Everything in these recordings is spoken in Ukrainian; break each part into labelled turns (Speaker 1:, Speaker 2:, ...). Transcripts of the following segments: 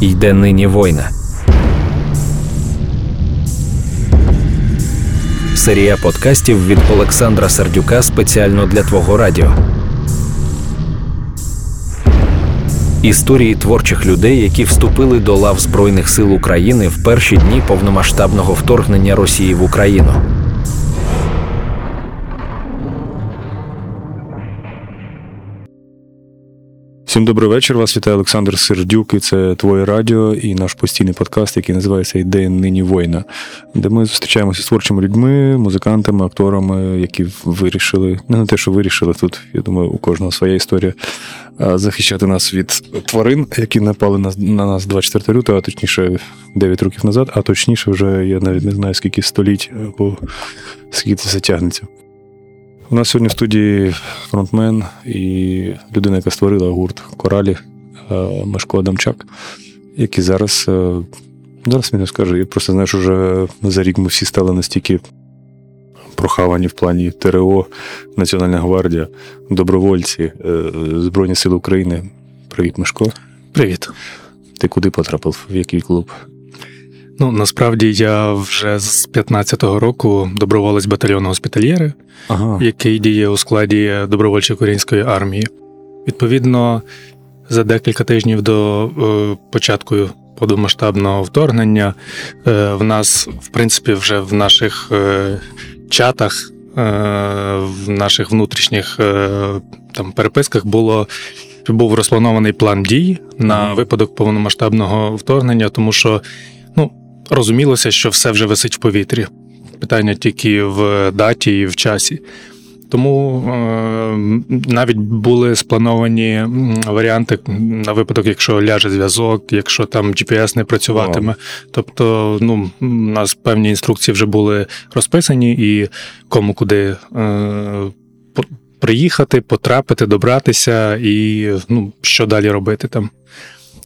Speaker 1: Йде нині война. Серія подкастів від Олександра Сердюка спеціально для Твого радіо. Історії творчих людей, які вступили до лав Збройних сил України в перші дні повномасштабного вторгнення Росії в Україну.
Speaker 2: Всім добрий вечір. Вас вітає Олександр Сердюк. і Це твоє радіо і наш постійний подкаст, який називається Ідея нині воїна, де ми зустрічаємося з творчими людьми, музикантами, акторами, які вирішили, не на те, що вирішили тут. Я думаю, у кожного своя історія захищати нас від тварин, які напали на нас 24 лютого, а точніше 9 років назад, а точніше, вже я навіть не знаю скільки століть або скільки це затягнеться. У нас сьогодні в студії фронтмен і людина, яка створила гурт Коралі е, Мешко Адамчак, який зараз. Е, зараз мені скаже, я просто знаю, що вже за рік ми всі стали настільки прохавані в плані ТРО, Національна гвардія, добровольці, е, Збройні Сили України. Привіт, Мешко.
Speaker 3: Привіт.
Speaker 2: Ти куди потрапив? В який клуб?
Speaker 3: Ну насправді я вже з 15-го року доброволець батальйону госпітальєри, ага. який діє у складі добровольчої української армії. Відповідно, за декілька тижнів до е, початку повномасштабного вторгнення е, в нас, в принципі, вже в наших е, чатах, е, в наших внутрішніх е, там переписках було. Був розпланований план дій на випадок повномасштабного вторгнення, тому що ну, розумілося, що все вже висить в повітрі. Питання тільки в даті і в часі. Тому е, навіть були сплановані варіанти на випадок, якщо ляже зв'язок, якщо там GPS не працюватиме. Wow. Тобто, ну, у нас певні інструкції вже були розписані, і кому куди е, приїхати, потрапити, добратися, і ну, що далі робити там.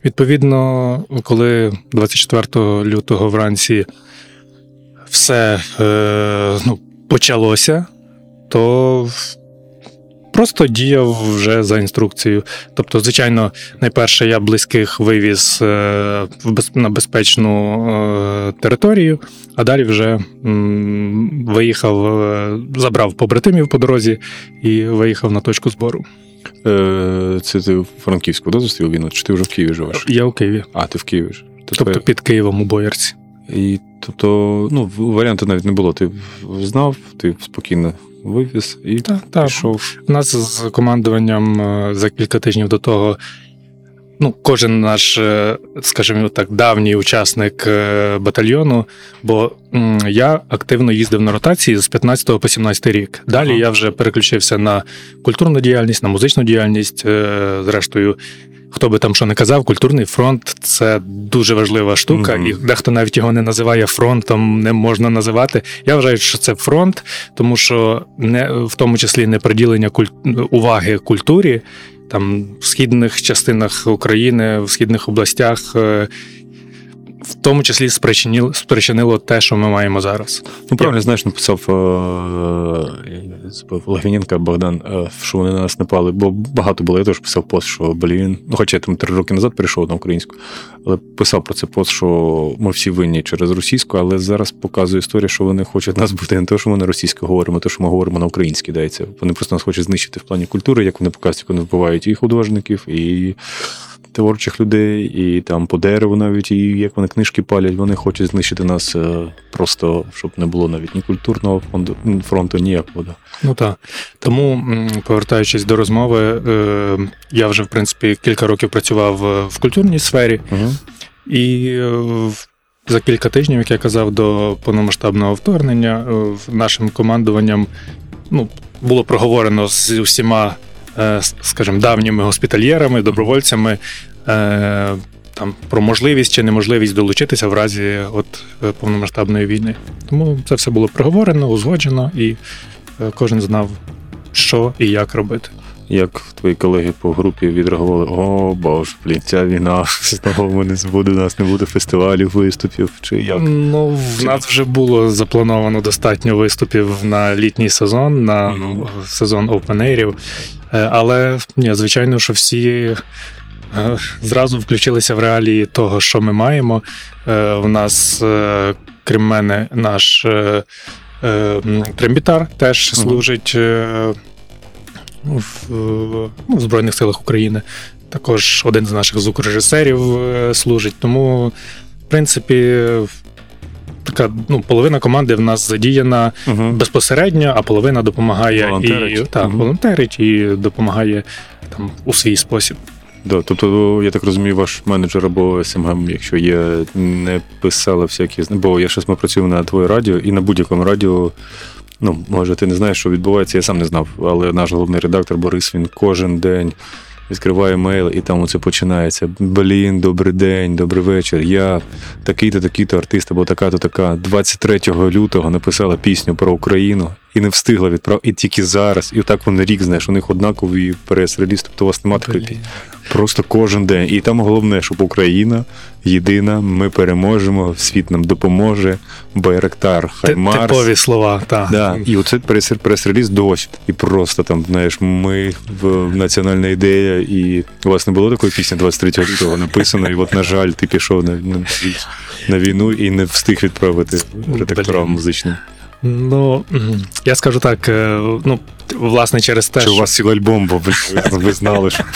Speaker 3: Відповідно, коли 24 лютого вранці все е, ну, почалося, то просто діяв вже за інструкцією. Тобто, звичайно, найперше я близьких вивіз е, на безпечну е, територію, а далі вже м, виїхав, е, забрав побратимів по дорозі і виїхав на точку збору.
Speaker 2: Е, це ти в Франківську да, зустрів війну? Чи ти вже в Києві живеш?
Speaker 3: Я в Києві.
Speaker 2: А, ти в Києві ж.
Speaker 3: Тобто під Києвом у Боярці.
Speaker 2: І тобто, ну, варіанту навіть не було. Ти знав, ти спокійно вивіз і та, пішов.
Speaker 3: У нас з командуванням е, за кілька тижнів до того ну, кожен наш, е, скажімо так, давній учасник е, батальйону, бо я активно їздив на ротації з 15 по 17 рік. Далі ага. я вже переключився на культурну діяльність, на музичну діяльність. Е, зрештою, хто би там що не казав, культурний фронт це дуже важлива штука, mm-hmm. і дехто навіть його не називає фронтом, не можна називати. Я вважаю, що це фронт, тому що не в тому числі не приділення куль... уваги культурі там в східних частинах України, в східних областях. Е, в тому числі спричинило, спричинило те, що ми маємо зараз.
Speaker 2: Ну, правильно, знаєш, написав е, Богдан, е, що вони на нас напали, бо багато було. Я теж писав пост, що блін. Ну, хоча я там три роки назад перейшов на українську, але писав про це пост, що ми всі винні через російську, але зараз показує історія, що вони хочуть нас бути не те, що ми на російську говоримо, а те, що ми говоримо на українській. Дається. Вони просто нас хочуть знищити в плані культури, як вони показують, як вони вбивають і художників, і творчих людей, і там по дереву навіть, і як вони книжки палять, вони хочуть знищити нас е, просто, щоб не було навіть ні культурного фонду, фронту, ніякого.
Speaker 3: Ну так. Тому, повертаючись до розмови, е, я вже в принципі кілька років працював е, в культурній сфері, угу. і за кілька тижнів, як я казав, до повномасштабного вторгнення нашим командуванням ну, було проговорено з усіма. Скажімо, давніми госпітальєрами, добровольцями там про можливість чи неможливість долучитися в разі от е, повномасштабної війни. Тому це все було проговорено, узгоджено, і кожен знав, що і як робити.
Speaker 2: Як твої колеги по групі відреагували, о боже, блін, ця війна знову ми не буде, у нас не буде фестивалів, виступів. чи як?
Speaker 3: Ну, в нас вже було заплановано достатньо виступів на літній сезон, на mm-hmm. сезон опенерів. Але ні, звичайно, що всі зразу включилися в реалії того, що ми маємо. У нас, крім мене, наш трембітар теж служить в, ну, Збройних силах України. Також один з наших звукорежисерів служить. Тому, в принципі, така ну, половина команди в нас задіяна uh безпосередньо, а половина допомагає волонтерить. і та, uh волонтерить і допомагає там у свій спосіб.
Speaker 2: Да, тобто, я так розумію, ваш менеджер або СМГ, якщо є, не писали всякі. Бо я щось ми працюємо на твоє радіо, і на будь-якому радіо. Ну, може, ти не знаєш, що відбувається, я сам не знав. Але наш головний редактор Борис він кожен день відкриваю мейл, і там оце починається. Блін, добрий день, добрий вечір. Я такий-то, такий-то артист, або така-то така. 23 лютого написала пісню про Україну і не встигла відправити. І тільки зараз. І так вони рік, знаєш, у них однаковий прес-реліз, тобто у вас немає такої. Просто кожен день. І там головне, щоб Україна єдина, ми переможемо, світ нам допоможе. Байрактар, Хаймарс.
Speaker 3: Типові слова, так.
Speaker 2: Да. І оце прес-реліз досвід. І просто там, знаєш, ми в національна ідея, і у вас не було такої пісні 23 лютого написано, і от, на жаль, ти пішов на, на, на війну і не встиг відправити редакторам музичним.
Speaker 3: Ну, я скажу так, е, ну, власне, через те,
Speaker 2: Чи що... у вас цілий альбом, бо ви знали, що.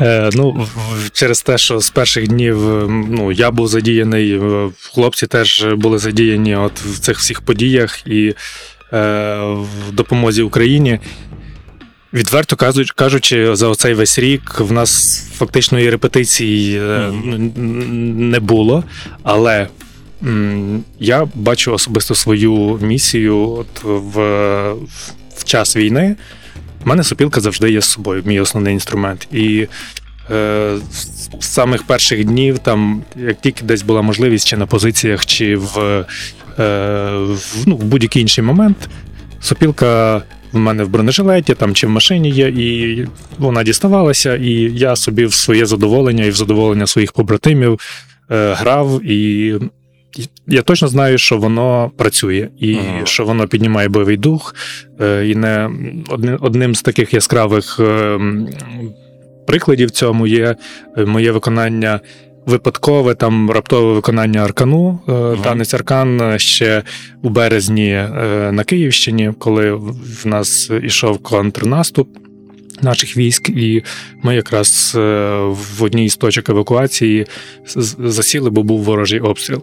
Speaker 3: Е, ну, через те, що з перших днів е, ну, я був задіяний, хлопці теж були задіяні от в цих всіх подіях і в допомозі Україні. Відверто кажучи, за оцей весь рік в нас фактично і репетицій не було, але я бачу особисто свою місію от в, в час війни. У мене сопілка завжди є з собою, мій основний інструмент. І е, з самих перших днів, там, як тільки десь була можливість, чи на позиціях, чи в, е, в, ну, в будь-який інший момент, сопілка. В мене в бронежилеті там чи в машині є, і вона діставалася, і я собі в своє задоволення і в задоволення своїх побратимів е, грав і я точно знаю, що воно працює, і ага. що воно піднімає бойовий дух. Е, і не одним з таких яскравих е, прикладів цьому є е, моє виконання. Випадкове там раптове виконання аркану, ага. танець аркан ще у березні на Київщині, коли в нас ішов контрнаступ наших військ, і ми якраз в одній з точок евакуації засіли, бо був ворожий обстріл.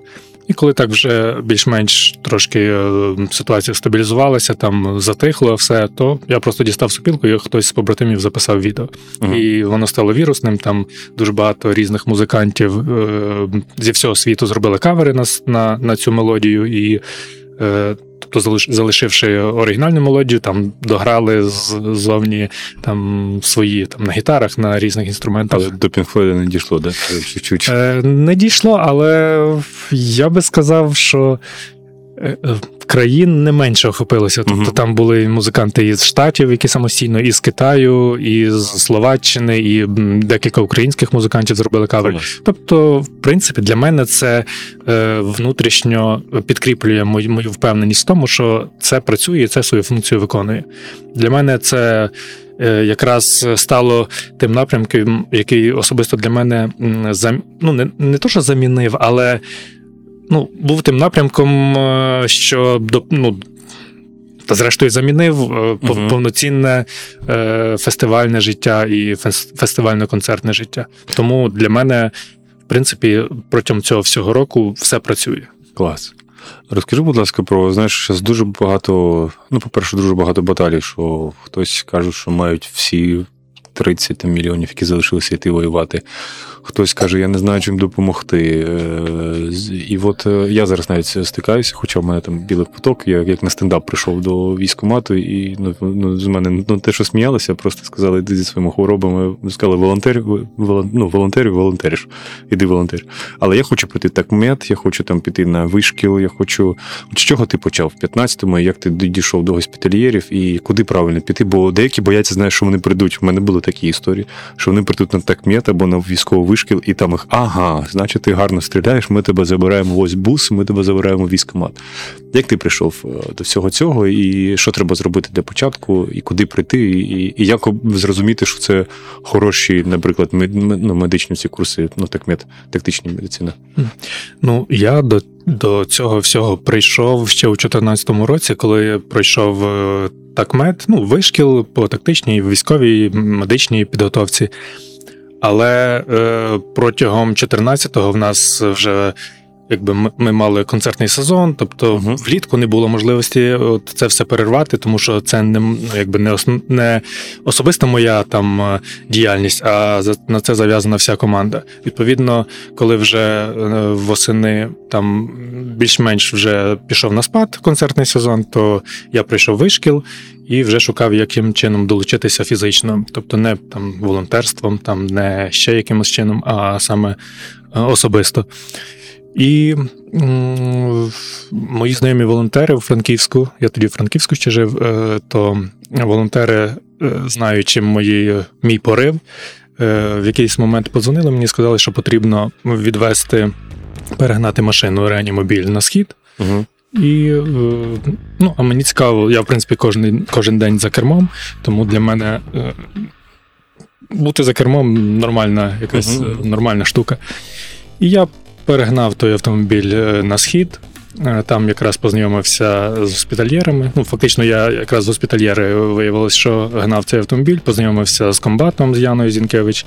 Speaker 3: І коли так вже більш-менш трошки е, ситуація стабілізувалася, там затихло все, то я просто дістав супілку, і хтось з побратимів записав відео. uh І воно стало вірусним. Там дуже багато різних музикантів е, зі всього світу зробили кавери на на, на цю мелодію. і е, Тобто, залишивши оригінальну мелодію, там дограли ззовні там свої там на гітарах, на різних інструментах.
Speaker 2: Але до Пінфлойда не дійшло, да? Чуть-чуть.
Speaker 3: Е, Не дійшло, але я би сказав, що країн не менше охопилося. Тобто uh-huh. там були музиканти із Штатів, які самостійно, із Китаю, із Словаччини, і декілька українських музикантів зробили кавер. Uh-huh. Тобто, в принципі, для мене це е, внутрішньо підкріплює мою, мою впевненість в тому, що це працює і це свою функцію виконує. Для мене це. Якраз стало тим напрямком, який особисто для мене зам... ну, не не то, що замінив, але ну, був тим напрямком, е, що ну, та зрештою замінив uh повноцінне е, фестивальне життя і фестивально-концертне життя. Тому для мене, в принципі, протягом цього всього року все працює.
Speaker 2: Клас. Розкажи, будь ласка, про знаєш, зараз дуже багато. Ну, по-перше, дуже багато баталій, що хтось каже, що мають всі 30 мільйонів, які залишилися йти воювати. Хтось каже, я не знаю, чим допомогти. Е, і от е, я зараз навіть стикаюся, хоча в мене там білий поток, я як на стендап прийшов до військкомату, і ну, ну, з мене ну, те, що сміялися, просто сказали, йди зі своїми хворобами. Сказали, волонтер, волон, ну, волонтерів, волонтериш, іди волонтер. Але я хочу прийти так мед, я хочу там піти на вишкіл, я хочу. З чого ти почав? В 15-му, як ти дійшов до госпітальєрів і куди правильно піти? Бо деякі бояться, знаєш, що вони прийдуть. У мене були такі історії, що вони прийдуть на такмет або на військову вишкіл, і там їх ага, значить, ти гарно стріляєш, ми тебе забираємо в ось бус, ми тебе забираємо в військомат. Як ти прийшов е, до всього цього, і що треба зробити для початку, і куди прийти, і і як зрозуміти, що це хороші, наприклад, ну, медичні ці курси, ну так мед, тактичні медицина?
Speaker 3: Ну я до до цього всього прийшов ще у 2014 році, коли пройшов е, такмед, ну, вишкіл по тактичній, військовій медичній підготовці. Але е, протягом 14-го в нас вже якби ми, ми мали концертний сезон, тобто uh влітку не було можливості от це все перервати, тому що це не ну, якби не основ, не особиста моя там е, діяльність, а за на це зав'язана вся команда. Відповідно, коли вже е, восени там більш-менш вже пішов на спад концертний сезон, то я прийшов вишкіл. І вже шукав, яким чином долучитися фізично, тобто не там волонтерством, там не ще якимось чином, а саме е, особисто. І м, мої знайомі волонтери у Франківську, я тоді в Франківську ще жив, е, то волонтери, е, знаючи мої, мій порив, е, в якийсь момент подзвонили мені, сказали, що потрібно відвести, перегнати машину реанімобіль на схід. Угу. І ну, а мені цікаво, я в принципі кожен кожен день за кермом, тому для мене бути за кермом нормальна якась uh нормальна штука. І я перегнав той автомобіль е, на схід. Е, там якраз познайомився з госпітальєрами. Ну, фактично, я якраз з госпітальєри виявилось, що гнав цей автомобіль, познайомився з комбатом з Яною Зінкевич.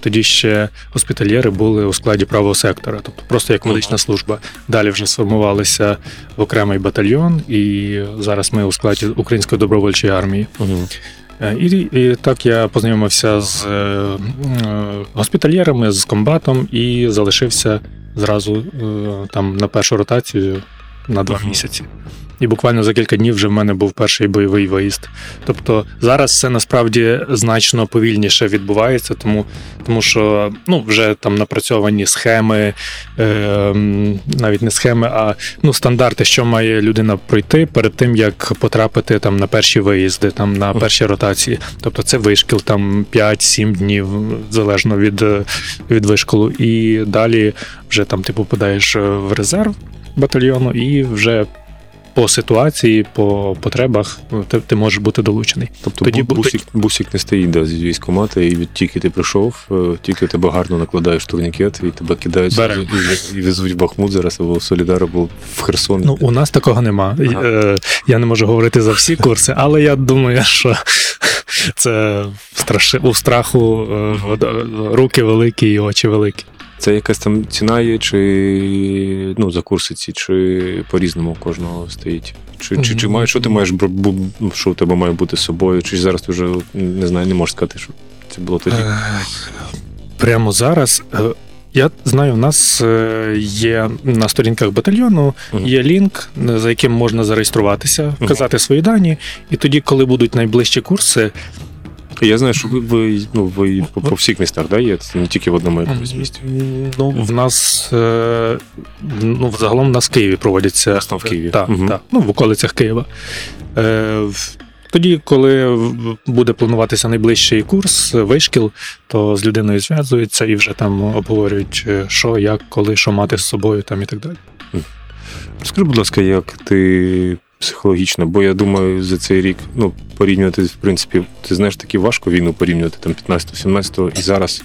Speaker 3: Тоді ще госпітальєри були у складі правого сектора, тобто просто як медична служба. Далі вже сформувалися в окремий батальйон, і зараз ми у складі Української добровольчої армії. Угу. І, і так я познайомився з е, госпітальєрами, з комбатом і залишився зразу е, там на першу ротацію на два місяці. І буквально за кілька днів вже в мене був перший бойовий виїзд. Тобто зараз це насправді значно повільніше відбувається, тому тому що ну, вже там напрацьовані схеми, е, навіть не схеми, а ну, стандарти, що має людина пройти перед тим, як потрапити там на перші виїзди, там на перші ротації. Тобто це вишкіл там 5-7 днів, залежно від, від вишколу. І далі вже там ти попадаєш в резерв батальйону і вже по ситуації, по потребах ну, ти, ти можеш бути долучений.
Speaker 2: Тобто Тоді бусик, бусик не стоїть да, з військомата, і від тільки ти прийшов, е, тільки тебе гарно накладаєш турнікет, і тебе кидають і, і везуть в Бахмут зараз або в Солідар, або в Херсон.
Speaker 3: Ну у нас такого нема. Ага. Е, я не можу говорити за всі курси, але я думаю, що це страши у страху е, руки великі і очі великі.
Speaker 2: Це якась там ціна є, чи ну, за курси ці, чи по-різному кожного стоїть? Чи чи, чи має, що ти маєш ну, що у тебе має бути з собою? Чи зараз ти вже не знаю, не можеш сказати, що це було тоді? Е,
Speaker 3: прямо зараз. Е, я знаю, в нас е, є на сторінках батальйону є лінк, за яким можна зареєструватися, вказати свої дані, і тоді, коли будуть найближчі курси,
Speaker 2: я знаю, що ви ви, ну, ви по, по всіх містах да, є, це не тільки в одному якомусь місті.
Speaker 3: Ну, в нас е, ну, загалом в нас в Києві проводяться.
Speaker 2: Основ в Києві.
Speaker 3: Так, угу. так, ну, в околицях Києва. Е, тоді, коли буде плануватися найближчий курс, вишкіл, то з людиною зв'язуються і вже там обговорюють, е, що, як, коли, що мати з собою там і так далі.
Speaker 2: Розкажи, будь ласка, як ти психологічно, бо я думаю, за цей рік ну, порівнювати, в принципі, ти знаєш, таки важко війну порівнювати там 15-17 і зараз.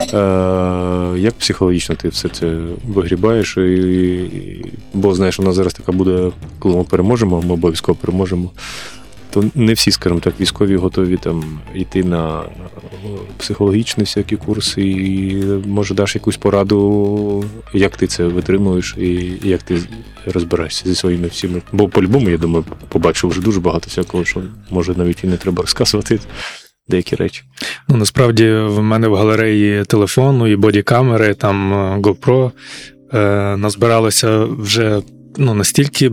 Speaker 2: Е, Як психологічно ти все це вигрібаєш? І, і, Бо знаєш, нас зараз така буде, коли ми переможемо, ми обов'язково переможемо. То не всі, скажімо так, військові готові там йти на психологічні всякі курси, і може даш якусь пораду, як ти це витримуєш і як ти розбираєшся зі своїми всіми. Бо по-любому, я думаю, побачив вже дуже багато всякого, що може навіть і не треба розказувати. Деякі речі.
Speaker 3: Ну насправді в мене в галереї телефону і бодікамери, там е, GoPro е, назбиралося вже ну, настільки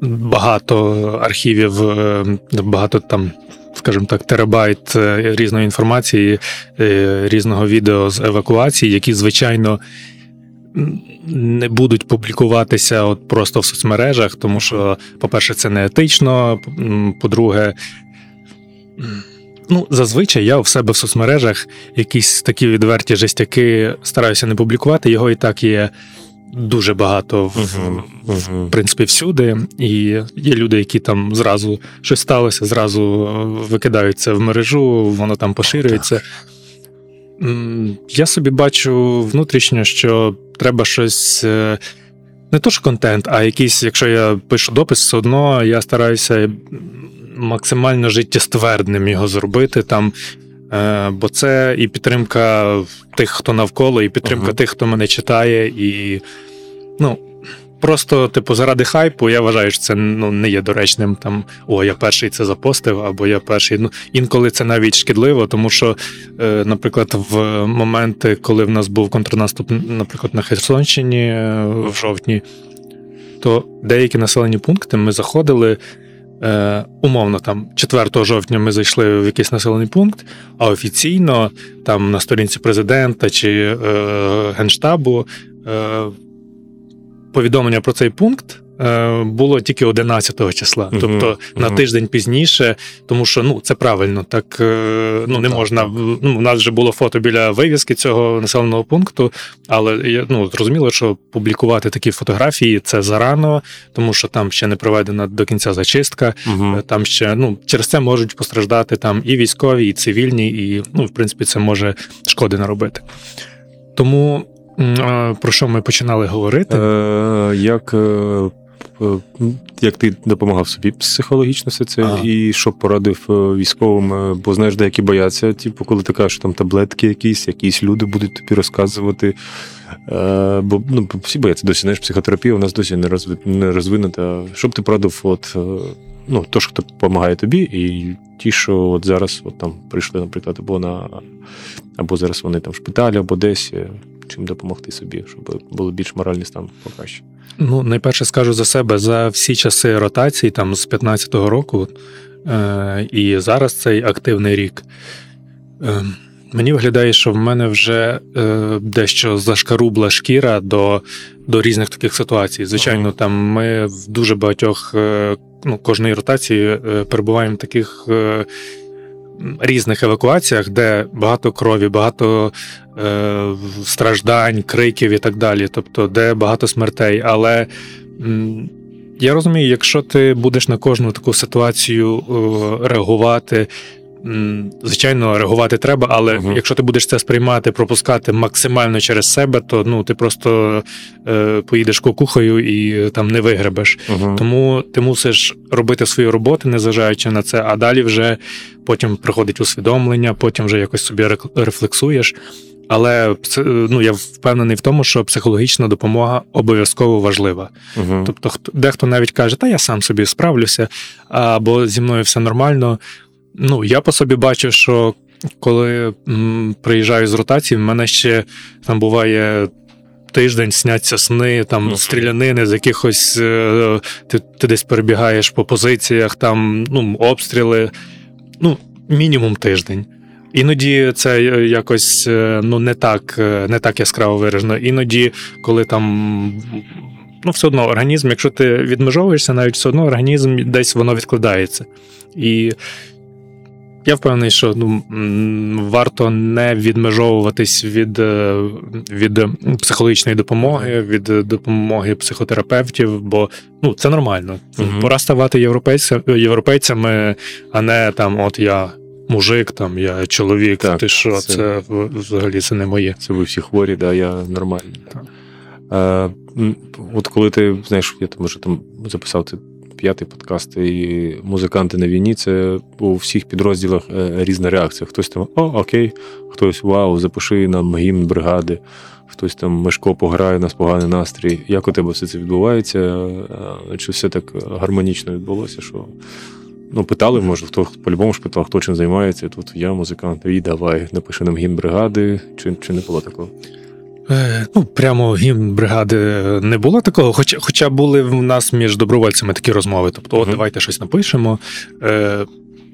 Speaker 3: багато архівів, е, багато там, скажімо так, терабайт е, різної інформації, е, різного відео з евакуації, які, звичайно, не будуть публікуватися от просто в соцмережах, тому що, по-перше, це не етично. По-друге, Ну, зазвичай я в себе в соцмережах якісь такі відверті жестяки стараюся не публікувати. Його і так є дуже багато в, uh-huh. Uh-huh. в принципі всюди. І є люди, які там зразу щось сталося, зразу е, викидаються в мережу, воно там поширюється. Я собі бачу внутрішньо, що треба щось. Е, не то ж контент, а якийсь, якщо я пишу допис, все одно я стараюся максимально життєствердним його зробити там. Е, бо це і підтримка тих, хто навколо, і підтримка uh-huh. тих, хто мене читає, і ну, просто, типу, заради хайпу, я вважаю, що це ну, не є доречним. Там о, я перший це запостив, або я перший. Ну, інколи це навіть шкідливо, тому що, е, наприклад, в моменти, коли в нас був контрнаступ, наприклад, на Херсонщині е, в жовтні, то деякі населені пункти ми заходили. Е, Умовно, там 4 жовтня ми зайшли в якийсь населений пункт, а офіційно там на сторінці президента чи е, генштабу е, повідомлення про цей пункт було тільки 11 числа, uh-huh, тобто uh-huh. на тиждень пізніше, тому що ну це правильно, так е, ну не можна. Ну, У нас вже було фото біля вивіски цього населеного пункту, але ну зрозуміло, що публікувати такі фотографії це зарано, тому що там ще не проведена до кінця зачистка. Uh-huh. Там ще ну через це можуть постраждати там і військові, і цивільні, і ну в принципі це може шкоди наробити. Тому. Про що ми починали говорити?
Speaker 2: Е, Як Е, як ти допомагав собі психологічно все це, ага. і що порадив е, військовим, е, бо знаєш, деякі бояться, типу, коли ти кажеш, що там таблетки якісь, якісь люди будуть тобі розказувати. Бо ну, всі бояться досі, знаєш, психотерапія у нас досі не розви, не розвинута. Що б ти порадив, от, ну, то, хто допомагає тобі, і ті, що от зараз от там прийшли, наприклад, або на або зараз вони там в шпиталі, або десь чим допомогти собі, щоб було більш моральний стан покраще.
Speaker 3: Ну, найперше скажу за себе за всі часи ротації, там з 15-го року, е, і зараз цей активний рік. Е, Мені виглядає, що в мене вже е, дещо зашкарубла шкіра до до різних таких ситуацій. Звичайно, там ми в дуже багатьох е, ну, кожної ротації е, перебуваємо в таких е, різних евакуаціях, де багато крові, багато е, страждань, криків і так далі. Тобто, де багато смертей. Але м, я розумію, якщо ти будеш на кожну таку ситуацію е, реагувати звичайно, реагувати треба, але uh якщо ти будеш це сприймати, пропускати максимально через себе, то ну ти просто е, поїдеш кукухою і там не вигребеш. uh Тому ти мусиш робити свою роботу, незважаючи на це, а далі вже потім приходить усвідомлення, потім вже якось собі рефлексуєш. Але ну, я впевнений в тому, що психологічна допомога обов'язково важлива. uh Тобто, дехто навіть каже, та я сам собі справлюся, або зі мною все нормально. Ну, я по собі бачу, що коли м, приїжджаю з ротації, в мене ще там буває. Тиждень сняться сни, там uh стрілянини з якихось е, ти ти десь перебігаєш по позиціях, там ну, обстріли. Ну, мінімум тиждень. Іноді це якось е, ну, не так е, не так яскраво виражено. Іноді, коли там ну, все одно організм, якщо ти відмежовуєшся, навіть все одно організм десь воно відкладається. І я впевнений, що ну варто не відмежовуватись від е, від психологічної допомоги, від допомоги психотерапевтів, бо ну це нормально. Угу. Пора ставати європейця, європейцями, а не там, от я мужик, там я чоловік. Так, ти що це, це взагалі це не моє.
Speaker 2: Це ви всі хворі, да, я нормальний. Так. А, От коли ти знаєш, я там може там записав це п'ятий подкаст, і музиканти на війні це у всіх підрозділах е, різна реакція. Хтось там о, окей, хтось вау, запиши нам гімн бригади, хтось там Мешко пограє, у нас поганий настрій. Як у тебе все це відбувається? Е, чи все так гармонічно відбулося? що... Ну, питали, може, хто по-любому ж питав, хто чим займається. Тут я музикант, і давай, напиши нам гімн бригади, чи чи не було такого?
Speaker 3: Е, ну, прямо гімн бригади не було такого, хоча хоча були в нас між добровольцями такі розмови. Тобто, от, давайте щось напишемо. Е,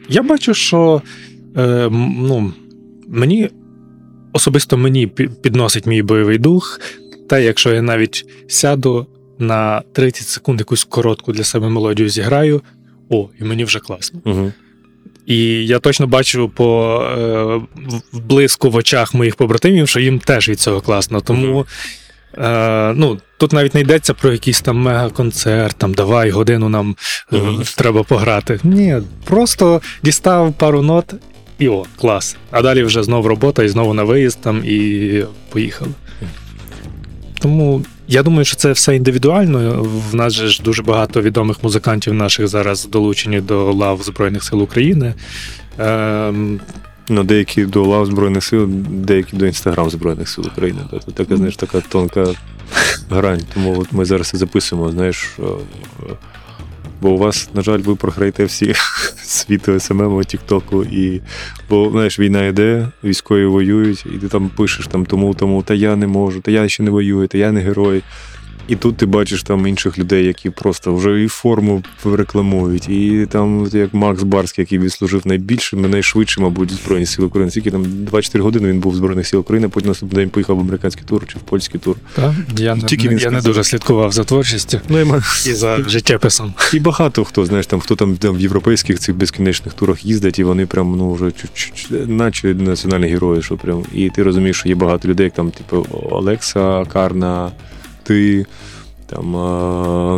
Speaker 3: Я бачу, що е, ну, мені особисто мені підносить мій бойовий дух. Та якщо я навіть сяду на 30 секунд якусь коротку для себе мелодію зіграю, о, і мені вже класно. Угу. І я точно бачу по е, блиску в очах моїх побратимів, що їм теж від цього класно. Тому е, ну, тут навіть не йдеться про якийсь там мега-концерт, там давай годину нам mm-hmm. треба пограти. Ні, просто дістав пару нот. І о, клас. А далі вже знову робота і знову на виїзд там і поїхали. Тому я думаю, що це все індивідуально. В нас же ж дуже багато відомих музикантів наших зараз долучені до лав Збройних сил України.
Speaker 2: Ем... Ну, деякі до лав Збройних сил, деякі до інстаграм Збройних сил України. Тобто така, знаєш, така тонка грань. Тому от ми зараз і записуємо, знаєш. Бо у вас, на жаль, ви програєте всі світу СММ, Тіктоку, і бо знаєш, війна йде, військові воюють, і ти там пишеш там тому, тому, та я не можу, та я ще не воюю, та я не герой. І тут ти бачиш там інших людей, які просто вже і форму рекламують, і там, як Макс Барський, який відслужив найбільше, найшвидше, мабуть, Збройні сили України. Скільки там 24 години він був в Збройних сил України, потім наступний день поїхав в американський тур чи в польський тур.
Speaker 3: Так, Я Тільки не, він я не дуже слідкував за творчістю ну, і, і за життєписом.
Speaker 2: І багато хто, знаєш, там хто там, там в європейських цих безкінечних турах їздить, і вони прям ну вже наче національні герої, що прям. І ти розумієш, що є багато людей, як там, типу, Олекса Карна ти. Там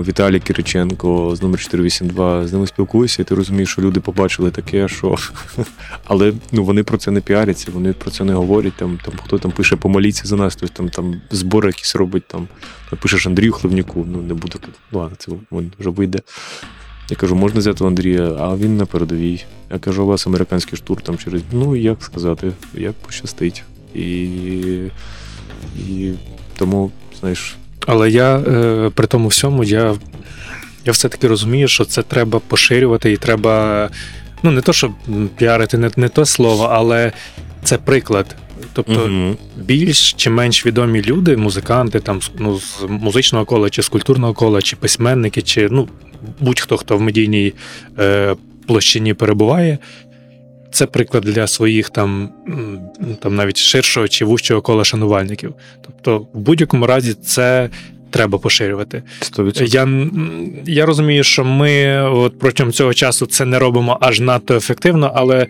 Speaker 2: Віталій Кириченко з номер 482, з ними спілкуюся, і ти розумієш, що люди побачили таке, що. Але ну, вони про це не піаряться, вони про це не говорять. Там там хто там пише помоліться за нас, тобто там там збори якісь робить, там пишеш Андрію Хливнюку, ну не буду тут. Ладно, це він вже вийде. Я кажу, можна взяти Андрія, а він на передовій. Я кажу, у вас американський штур там через. Ну, як сказати, як пощастить. І, І тому, знаєш.
Speaker 3: Але я е, при тому всьому я я все-таки розумію, що це треба поширювати і треба. Ну, не то, щоб піарити, не не то слово, але це приклад. Тобто uh більш чи менш відомі люди, музиканти там ну, з музичного кола, чи з культурного кола, чи письменники, чи ну, будь-хто, хто в медійній е, площині перебуває, це приклад для своїх там там навіть ширшого чи вужчого кола шанувальників. Тобто, в будь-якому разі це. Треба поширювати. 100%. Я я розумію, що ми от протягом цього часу це не робимо аж надто ефективно, але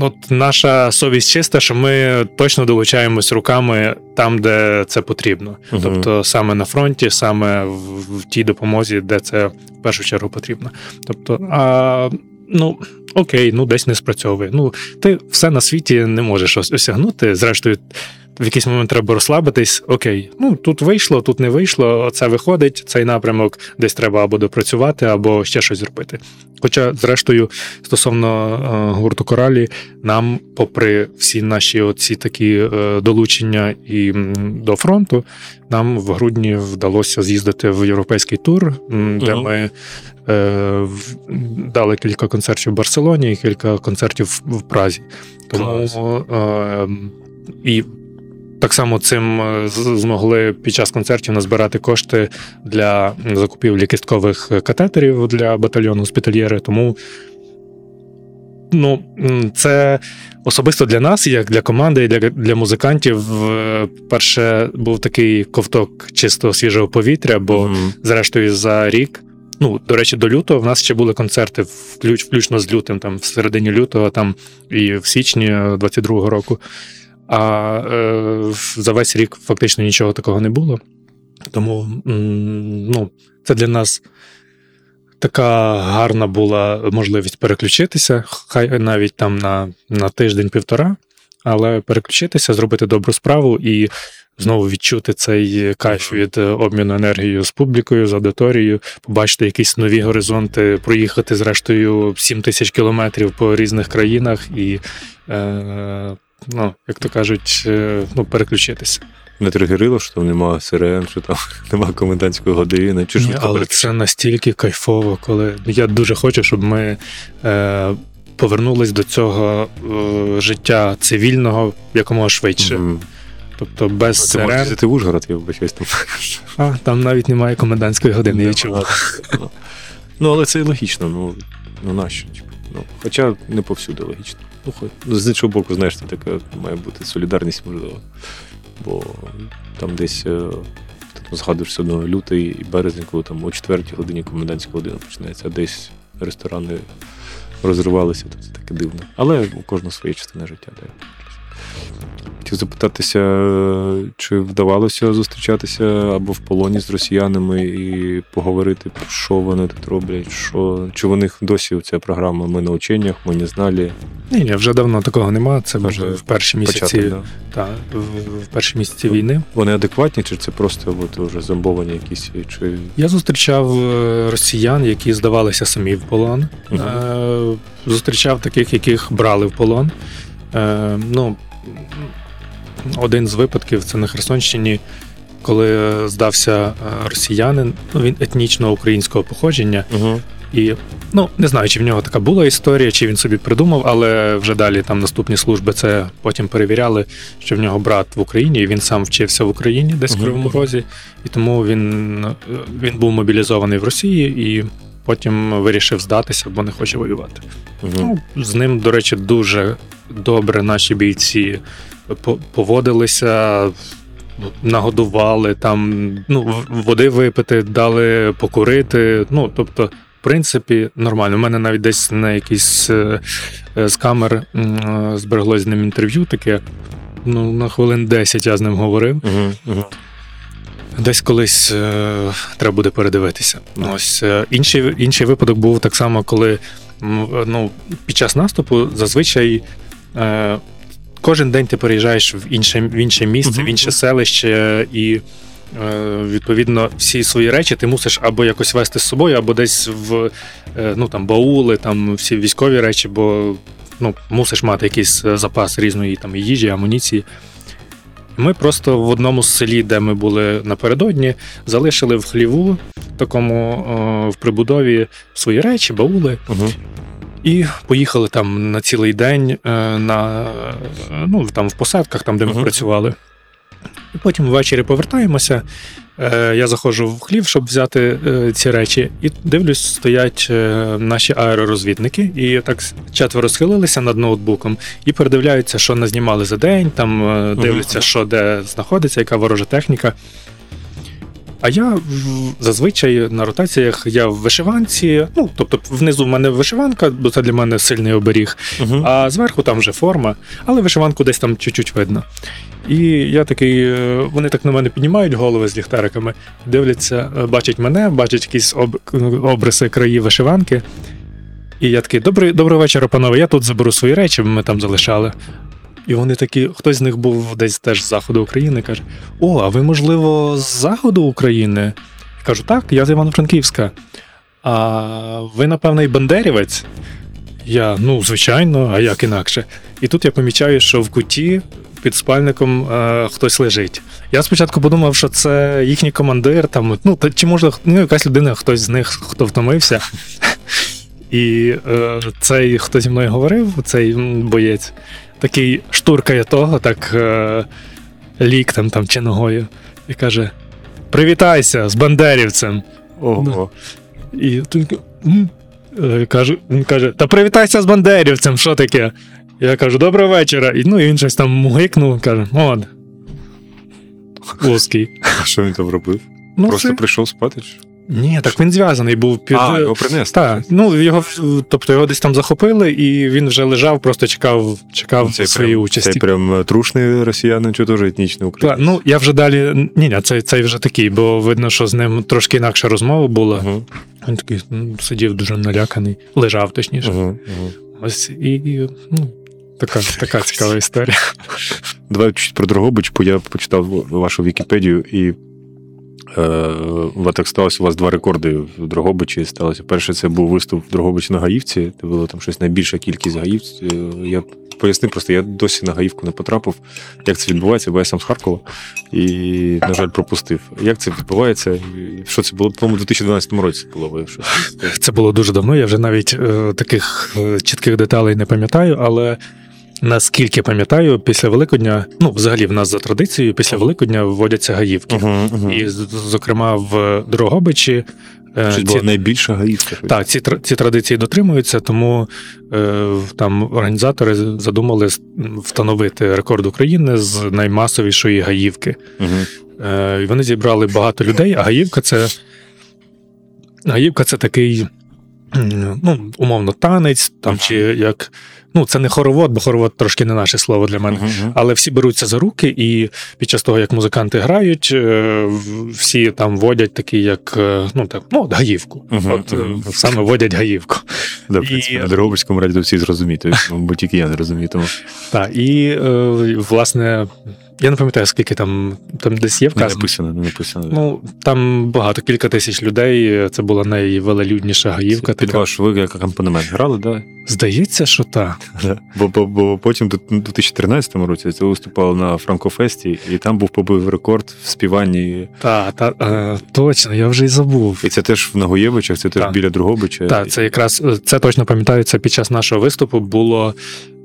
Speaker 3: от наша совість чиста, що ми точно долучаємось руками там, де це потрібно. uh Тобто саме на фронті, саме в, в тій допомозі, де це в першу чергу потрібно. Тобто, а ну окей, ну десь не спрацьовує. Ну, ти все на світі не можеш осягнути. Зрештою, в якийсь момент треба розслабитись. Окей, ну тут вийшло, тут не вийшло. Це виходить. Цей напрямок десь треба або допрацювати, або ще щось зробити. Хоча, зрештою, стосовно е, гурту коралі, нам, попри всі наші оці такі е, долучення і до фронту, нам в грудні вдалося з'їздити в європейський тур, де угу. ми дали кілька концертів в Барселоні і кілька концертів в Празі. Тому е, і так само цим е, змогли під час концертів назбирати кошти для закупівлі кісткових катетерів для батальйону спітальєри. Тому ну, це особисто для нас, як для команди, і для для музикантів. Е, перше був такий ковток чистого свіжого повітря, бо, mm-hmm. зрештою, за рік. Ну, до речі, до лютого в нас ще були концерти, включ, включно з лютим, там в середині лютого, там і в січні 22-го року. А е, за весь рік фактично нічого такого не було. Тому ну, це для нас така гарна була можливість переключитися, хай навіть там на, на тиждень-півтора, але переключитися, зробити добру справу і. Знову відчути цей кайф від обміну енергією з публікою, з аудиторією, побачити якісь нові горизонти, проїхати зрештою 7 тисяч кілометрів по різних країнах і е, ну, як то кажуть, е, ну, переключитися.
Speaker 2: Не тригерило, що там немає сирен, що там немає комендантської години. чи
Speaker 3: Ні, Але це настільки кайфово, коли я дуже хочу, щоб ми е, повернулись до цього е, життя цивільного якомога швидше. Mm-hmm. Тобто без
Speaker 2: Ти
Speaker 3: сирен...
Speaker 2: в Ужгород, я вибачаюсь там.
Speaker 3: А, там навіть немає комендантської години, чував.
Speaker 2: Ну, але це логічно, ну ну нащо? Ну, Хоча не повсюди логічно. Ну, з іншого боку, знаєш, це така має бути солідарність, можливо. Бо там десь е, ти згадуєш все одно лютий і березень, коли там о 4 годині комендантська година починається, а десь ресторани розривалися, то це таке дивно. Але у кожного своє частина життя. Так. Хотів запитатися, чи вдавалося зустрічатися або в полоні з росіянами і поговорити, що вони тут роблять, що чи в них досі ця програма Ми на ученнях, ми не знали.
Speaker 3: Ні, ні, вже давно такого нема. Це може в перші місяці початок, да. та, в, в перші місяці війни.
Speaker 2: Вони адекватні, чи це просто от, вже зомбовані якісь? Чи...
Speaker 3: Я зустрічав е, росіян, які здавалися самі в полон. Угу. Зустрічав таких, яких брали в полон. Е, ну, один з випадків це на Херсонщині, коли здався е, росіянин, ну він етнічно українського походження. Угу. І ну не знаю, чи в нього така була історія, чи він собі придумав, але вже далі там наступні служби це потім перевіряли, що в нього брат в Україні, і він сам вчився в Україні, десь в Кривому Розі, і тому він, він був мобілізований в Росії і. Потім вирішив здатися, бо не хоче воювати. Угу. Ну, З ним, до речі, дуже добре наші бійці поводилися, нагодували там, ну, води випити, дали покурити. Ну, тобто, в принципі, нормально. У мене навіть десь на якийсь е, з камер збереглось з ним інтерв'ю таке. Ну, на хвилин 10 я з ним говорив. Угу, угу. Десь колись е, треба буде передивитися. Ось е, інший інший випадок був так само, коли ну, під час наступу зазвичай е, кожен день ти переїжджаєш в інше в інше місце, uh-huh. в інше селище, і е, відповідно всі свої речі ти мусиш або якось вести з собою, або десь в е, ну там баули, там всі військові речі, бо ну, мусиш мати якийсь запас різної там їжі, амуніції. Ми просто в одному з селі, де ми були напередодні, залишили в хліву, такому о, в прибудові свої речі, баули. Угу. І поїхали там на цілий день е, на, ну, там в посадках, там, де ми uh-huh. працювали. І потім ввечері повертаємося. Е, я заходжу в хлів, щоб взяти е, ці речі, і дивлюсь, стоять наші аеророзвідники, і так четверо схилилися над ноутбуком і передивляються, що назнімали за день, там дивляться, що де знаходиться, яка ворожа техніка. А я зазвичай на ротаціях я в вишиванці. Ну, тобто, внизу в мене вишиванка, бо це для мене сильний оберіг, uh а зверху там вже форма, але вишиванку десь там чуть-чуть видно. І я такий, е, вони так на мене піднімають голови з ліхтариками, дивляться, е, бачать мене, бачать якісь об, обриси краї вишиванки. І я такий, добрий добрий вечір, панове, я тут заберу свої речі, ми там залишали. І вони такі, хтось з них був десь теж з заходу України, каже: О, а ви, можливо, з заходу України? Я кажу, так, я з Івано-Франківська. А ви, напевно, і бандерівець? Я, ну, звичайно, а як інакше. І тут я помічаю, що в куті під спальником е, хтось лежить. Я спочатку подумав, що це їхній командир, там, ну, чи може ну, якась людина, хтось з них, хто втомився. І е, цей, хто зі мною говорив, цей боєць, такий штуркає того, так е, ліктем там чи ногою, і каже: Привітайся з бандерівцем.
Speaker 2: Ого.
Speaker 3: І тут е, каже, він каже: Та привітайся з бандерівцем, що таке? Я кажу, доброго вечора. І ну, і він щось там мугикнув, каже, от.
Speaker 2: А що він там робив? Ну, Просто це... прийшов спати? Чи?
Speaker 3: Ні, так він зв'язаний був під.
Speaker 2: А, його принесли.
Speaker 3: Так, ну його тобто його десь там захопили, і він вже лежав, просто чекав чекав цей своєї прям, участі.
Speaker 2: Це прям е, трушний росіянин, чи теж етнічний українець?
Speaker 3: Так, ну я вже далі. Ні, ні, цей цей вже такий, бо видно, що з ним трошки інакша розмова була. Угу. Він такий ну, сидів дуже наляканий, лежав точніше. Угу. Ось і, і ну. Така така цікава історія.
Speaker 2: Давай чуть про Дрогобич, бо я почитав вашу Вікіпедію і Е, так сталося у вас два рекорди в Дрогобичі. Сталося. Перше, це був виступ в Дрогобичі на Гаївці. Це було там щось найбільша кількість гаївців. Е, я пояснив, просто я досі на Гаївку не потрапив. Як це відбувається, бо я сам з Харкова і, на жаль, пропустив. Як це відбувається? Що це було? По-моєму, у 2012 році було ви.
Speaker 3: Це було дуже давно. Я вже навіть е, таких чітких деталей не пам'ятаю, але Наскільки пам'ятаю, після Великодня, ну взагалі в нас за традицією, після Великодня вводяться гаївки. Uh-huh, uh-huh. І, зокрема, в Дрогобичі.
Speaker 2: Е, ці, була найбільша гаївка.
Speaker 3: Так, ці ці традиції дотримуються, тому е, там організатори задумали встановити рекорд України з наймасовішої гаївки. Uh-huh. Е, Вони зібрали багато людей, а гаївка це гаївка це такий ну, умовно, танець, там чи як. Ну, це не хоровод, бо хоровод трошки не наше слово для мене. Uh-huh. Але всі беруться за руки, і під час того, як музиканти грають, е, всі там водять такі, як е, ну так, ну, гаївку. Uh-huh. От uh-huh. саме водять гаївку.
Speaker 2: Да, і... На Дрогобицькому раді всі зрозуміють, бо тільки я не розумію. Тому.
Speaker 3: Так, і власне я не пам'ятаю, скільки там там десь є вказано.
Speaker 2: Не написано, не написано.
Speaker 3: Ну, там багато, кілька тисяч людей. Це була найвелелюдніша гаївка.
Speaker 2: Під ваш ви як акомпанемент грали, так?
Speaker 3: Здається, що так.
Speaker 2: Бо, бо бо, потім у 2013 році це виступало на Франкофесті, і там був побив рекорд в співанні.
Speaker 3: Так, та, е, точно, я вже й забув.
Speaker 2: І це теж в Нагоєвичах, це теж та. біля Другобича.
Speaker 3: Так, це якраз це точно пам'ятаю. Це під час нашого виступу було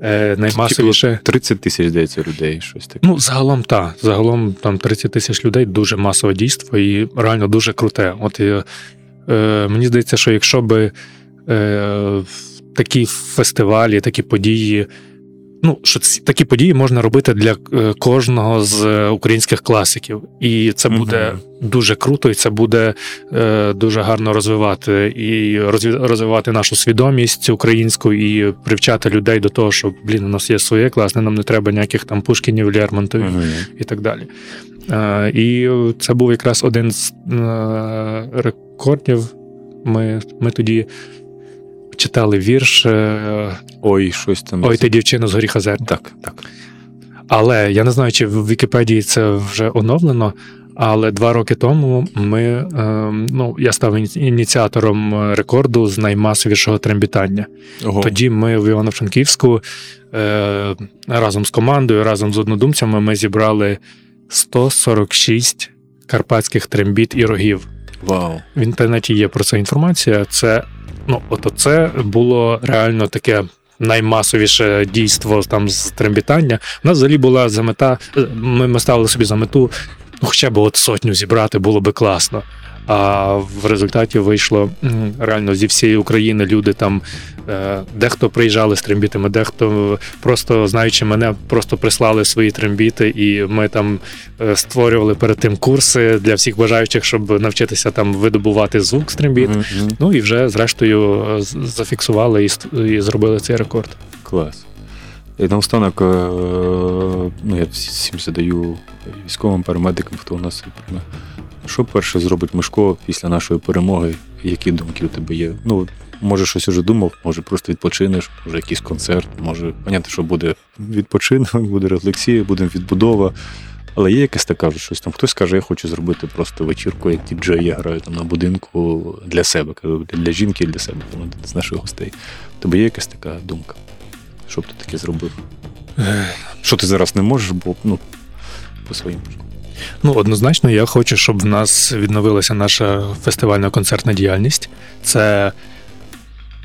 Speaker 3: е, наймасовіше.
Speaker 2: Типу 30 тисяч здається людей. щось таке.
Speaker 3: Ну, загалом так. Загалом там 30 тисяч людей дуже масове дійство і реально дуже круте. От е, мені здається, що якщо би. Е, такі фестивалі, такі події. Ну, що ці такі події можна робити для е, кожного з е, українських класиків, і це буде mm-hmm. дуже круто, і це буде е, дуже гарно розвивати і розвивати нашу свідомість українську і привчати людей до того, що блін, у нас є своє класне, нам не треба ніяких там Пушкінів, Лермонтових mm-hmm. і так далі. Е, І це був якраз один з е, рекордів. Ми, Ми тоді читали вірш е,
Speaker 2: Ой, щось там.
Speaker 3: Ой, ти дівчина з горіха зерня.
Speaker 2: Так, так.
Speaker 3: Але я не знаю, чи в Вікіпедії це вже оновлено. Але два роки тому ми ем, ну я став ініціатором рекорду з наймасовішого трембітання. Ого. Тоді ми в Івано-Франківську е, разом з командою, разом з однодумцями, ми зібрали 146 карпатських трембіт і рогів.
Speaker 2: Вау!
Speaker 3: В інтернеті є про це інформація. Це Ну, от це було реально таке. Наймасовіше дійство там з трембітання. У нас взагалі була за мета. Ми, ми ставили собі за мету, ну хоча б от сотню зібрати було би класно. А в результаті вийшло реально зі всієї України люди там, е, дехто приїжджали з трембітами, дехто просто знаючи мене, просто прислали свої трембіти, і ми там е, створювали перед тим курси для всіх бажаючих, щоб навчитися там видобувати звук з трембіт. Mm-hmm. Ну і вже зрештою е, зафіксували і, і зробили цей рекорд.
Speaker 2: Клас. І наостанок, ну я всім задаю військовим парамедикам, хто у нас що перше зробить Мишко після нашої перемоги? Які думки у тебе є? Ну, може, щось уже думав, може просто відпочинеш, може якийсь концерт, може, понятно, що буде відпочинок, буде рефлексія, буде відбудова. Але є якась така щось там. Хтось каже, я хочу зробити просто вечірку, як діджей, я граю там на будинку для себе, для жінки і для себе, там з наших гостей. Тобі є якась така думка? Що б ти таке зробив? Що ти зараз не можеш, бо ну, по своїм.
Speaker 3: Ну, однозначно, я хочу, щоб в нас відновилася наша фестивальна концертна діяльність. Це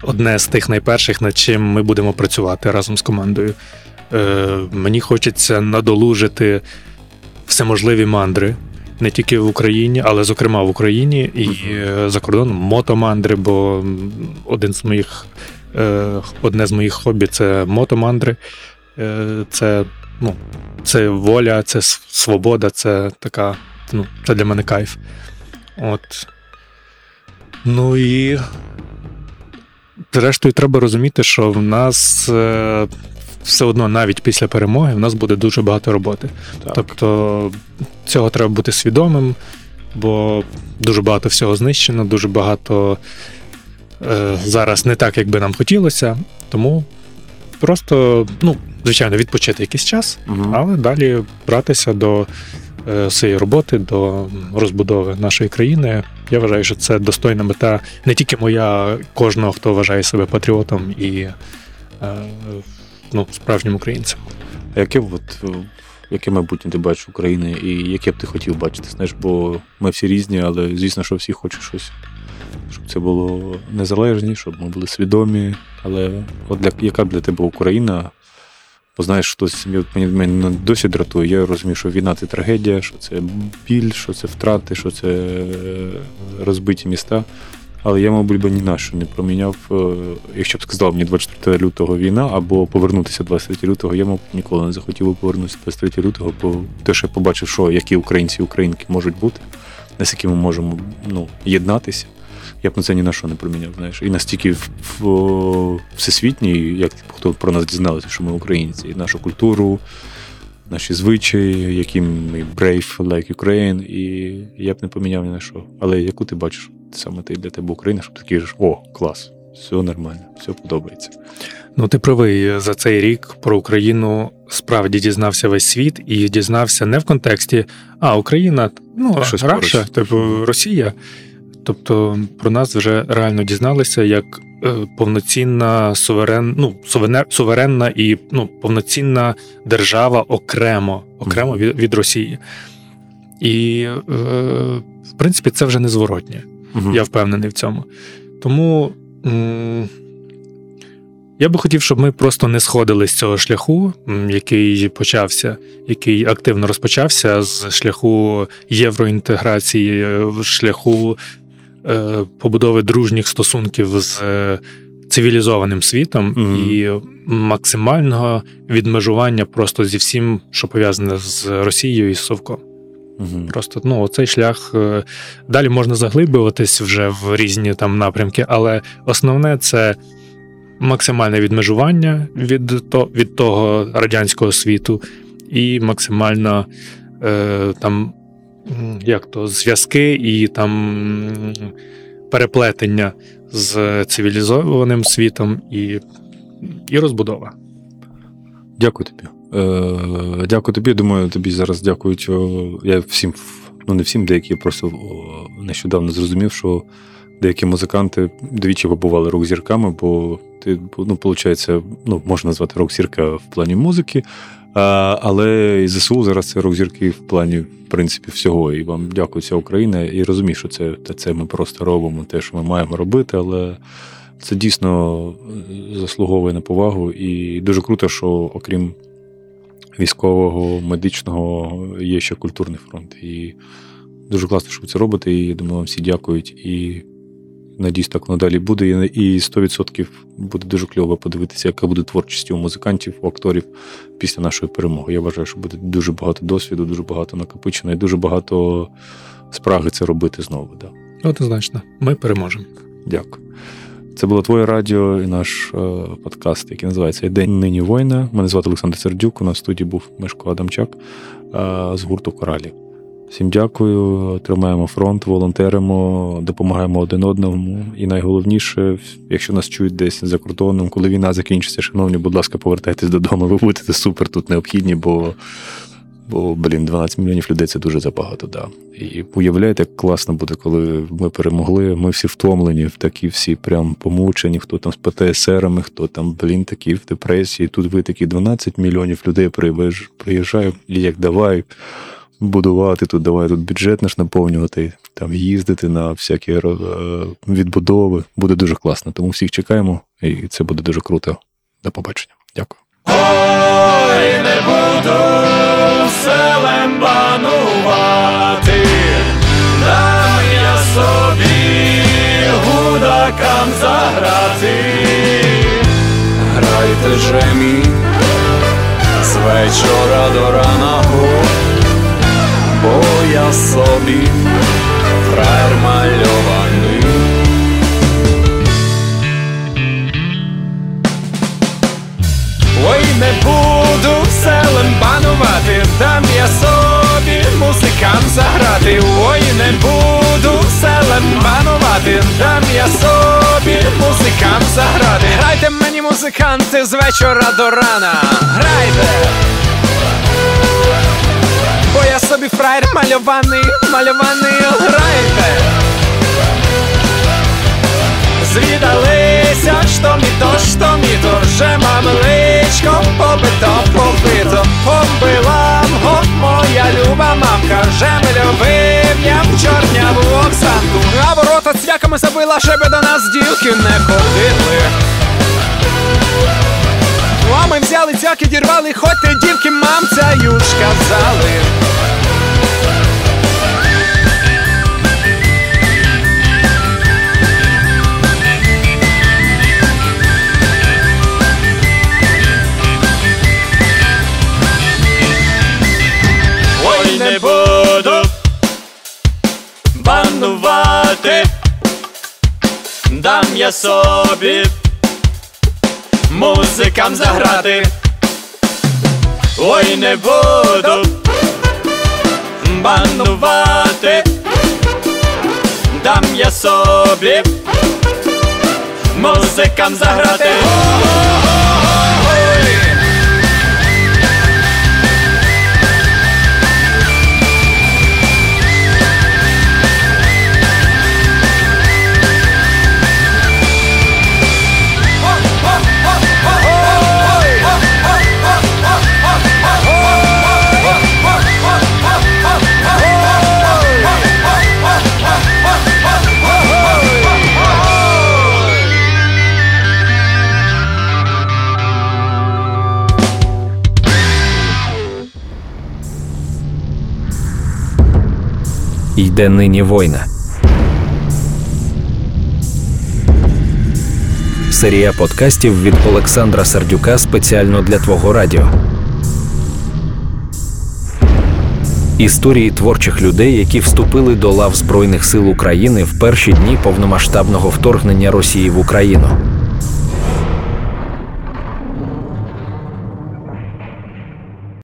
Speaker 3: одне з тих найперших, над чим ми будемо працювати разом з командою. Е, Мені хочеться надолужити всеможливі мандри. Не тільки в Україні, але зокрема в Україні і uh-huh. за кордоном мотомандри, бо один з моїх, е, одне з моїх хобі це мотомандри. Е, це ну, це воля, це свобода, це така, ну, це для мене кайф. От. Ну і. Зрештою, треба розуміти, що в нас е, все одно навіть після перемоги в нас буде дуже багато роботи. Так. Тобто цього треба бути свідомим, бо дуже багато всього знищено, дуже багато е, зараз не так, як би нам хотілося. Тому просто, ну, звичайно, відпочити якийсь час, угу. але далі братися до е, своєї роботи, до розбудови нашої країни. Я вважаю, що це достойна мета не тільки моя, кожного, хто вважає себе патріотом і е, ну, справжнім українцем.
Speaker 2: А яке от, яке майбутнє ти бачиш України і яке б ти хотів бачити? Знаєш, бо ми всі різні, але звісно, що всі хочуть щось щоб це було незалежні, щоб ми були свідомі. Але от для яка б для тебе Україна? Бо знаєш, хтось мені мене досі дратує. Я розумію, що війна це трагедія, що це біль, що це втрати, що це е, розбиті міста. Але я, мабуть, би ні на що не проміняв. Е, якщо б сказав мені 24 лютого війна або повернутися 23 лютого, я, мабуть, ніколи не захотів би повернутися 23 лютого, бо те, що я побачив, що які українці і українки можуть бути, наскільки ми можемо ну, єднатися. Я б на це ні на що не проміняв. знаєш. І настільки в, в, всесвітній, як хто про нас дізналися, що ми українці, і нашу культуру, наші звичаї, які ми brave like Ukraine, і я б не поміняв ні на що. Але яку ти бачиш саме ти для тебе Україна, щоб ти кажеш, о, клас, все нормально, все подобається.
Speaker 3: Ну, ти правий за цей рік про Україну справді дізнався весь світ і дізнався не в контексті А Україна, ну Щось Раша, типу Росія. Тобто про нас вже реально дізналися як е, повноцінна суверен, ну, суверенна і ну, повноцінна держава окремо окремо від, від Росії. І, е, в принципі, це вже незворотнє. uh Я впевнений в цьому. Тому. М- я би хотів, щоб ми просто не сходили з цього шляху, який почався, який активно розпочався з шляху євроінтеграції, шляху е, побудови дружніх стосунків з е, цивілізованим світом mm-hmm. і максимального відмежування просто зі всім, що пов'язане з Росією і Совком. Угу. Просто ну, цей шлях е, далі можна заглиблюватись вже в різні там напрямки, але основне це максимальне відмежування від то, від того радянського світу, і максимально е, там як то зв'язки і там переплетення з цивілізованим світом і, і розбудова.
Speaker 2: Дякую тобі. Е, Дякую тобі. Думаю, тобі зараз дякують. Я всім, ну не всім, деякі просто нещодавно зрозумів, що деякі музиканти двічі побували рок-зірками, бо ти ну, виходить, ну, можна назвати рок-зірка в плані музики, але і ЗСУ зараз це рок-зірки в плані в принципі всього. І вам дякую, ця Україна. І розумію, що це це ми просто робимо, те, що ми маємо робити, але це дійсно заслуговує на повагу. І дуже круто, що окрім військового, медичного є ще культурний фронт. І дуже класно, що ви це робите. І я думаю, вам всі дякують. І Надіюсь, так воно далі буде. І 100% буде дуже кльово подивитися, яка буде творчість у музикантів, у акторів після нашої перемоги. Я вважаю, що буде дуже багато досвіду, дуже багато накопичено і дуже багато спраги це робити знову. Да.
Speaker 3: Однозначно, ми переможемо.
Speaker 2: Дякую. Це було твоє радіо і наш е, подкаст, який називається День нині воїна. Мене звати Олександр Сердюк. У нас в студії був Мешко Адамчак е, з гурту Коралі. Всім дякую, тримаємо фронт, волонтеримо, допомагаємо один одному. І найголовніше, якщо нас чують десь за кордоном, коли війна закінчиться, шановні, будь ласка, повертайтесь додому. Ви будете супер тут необхідні, бо бо блін, 12 мільйонів людей це дуже забагато. Да. І уявляєте, як класно буде, коли ми перемогли. Ми всі втомлені, такі всі прям помучені, хто там з ПТСРами, хто там, блін, такі в депресії. Тут ви такі 12 мільйонів людей приїжджають, і як давай будувати тут, давай тут бюджет наш наповнювати, там їздити на всякі е, відбудови. Буде дуже класно. Тому всіх чекаємо, і це буде дуже круто. До побачення. Дякую. Ой, не буду селем банувати, дам я собі гудакам заграти. Грайте же мій з вечора до ранку бо я собі фраєр мальований. Ой, не буду селем банувати, дам я собі музикам заграти. Ой, не буду селем банувати, дам я собі музикам заграти. Грайте мені, музиканти, з вечора до рана. Грайте! Собі фраєр мальований, мальований грайте. Звідалися, що мі то, що мі то, вже мам личко побито, побито, побила го моя люба мамка, вже ми любив я в чорняву Оксанку, а ворота цвяками забила, щоб до нас дівки не ходили. А ми взяли цяки, дірвали, ходьте, дівки, мамця ють сказали. Буду
Speaker 4: дам я собі музикам заграти, ой не буду банувати, дам я собі музикам заграти.
Speaker 1: Йде нині война. Серія подкастів від Олександра Сердюка спеціально для Твого радіо. Історії творчих людей, які вступили до лав Збройних сил України в перші дні повномасштабного вторгнення Росії в Україну.